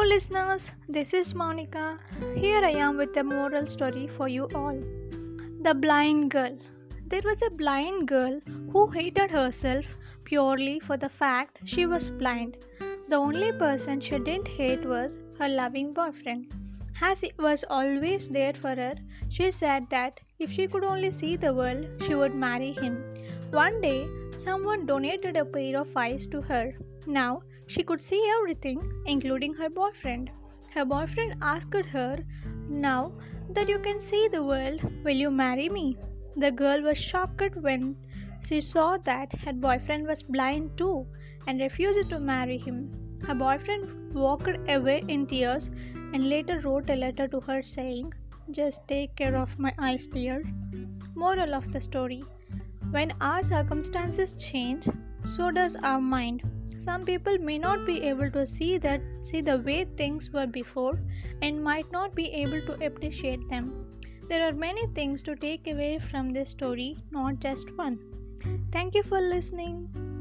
listeners, this is Monica. Here I am with a moral story for you all. The Blind Girl. There was a blind girl who hated herself purely for the fact she was blind. The only person she didn't hate was her loving boyfriend. As he was always there for her, she said that if she could only see the world, she would marry him. One day, someone donated a pair of eyes to her. Now, she could see everything, including her boyfriend. Her boyfriend asked her, Now that you can see the world, will you marry me? The girl was shocked when she saw that her boyfriend was blind too and refused to marry him. Her boyfriend walked away in tears and later wrote a letter to her saying, Just take care of my eyes, dear. Moral of the story When our circumstances change, so does our mind. Some people may not be able to see that see the way things were before and might not be able to appreciate them. There are many things to take away from this story, not just one. Thank you for listening.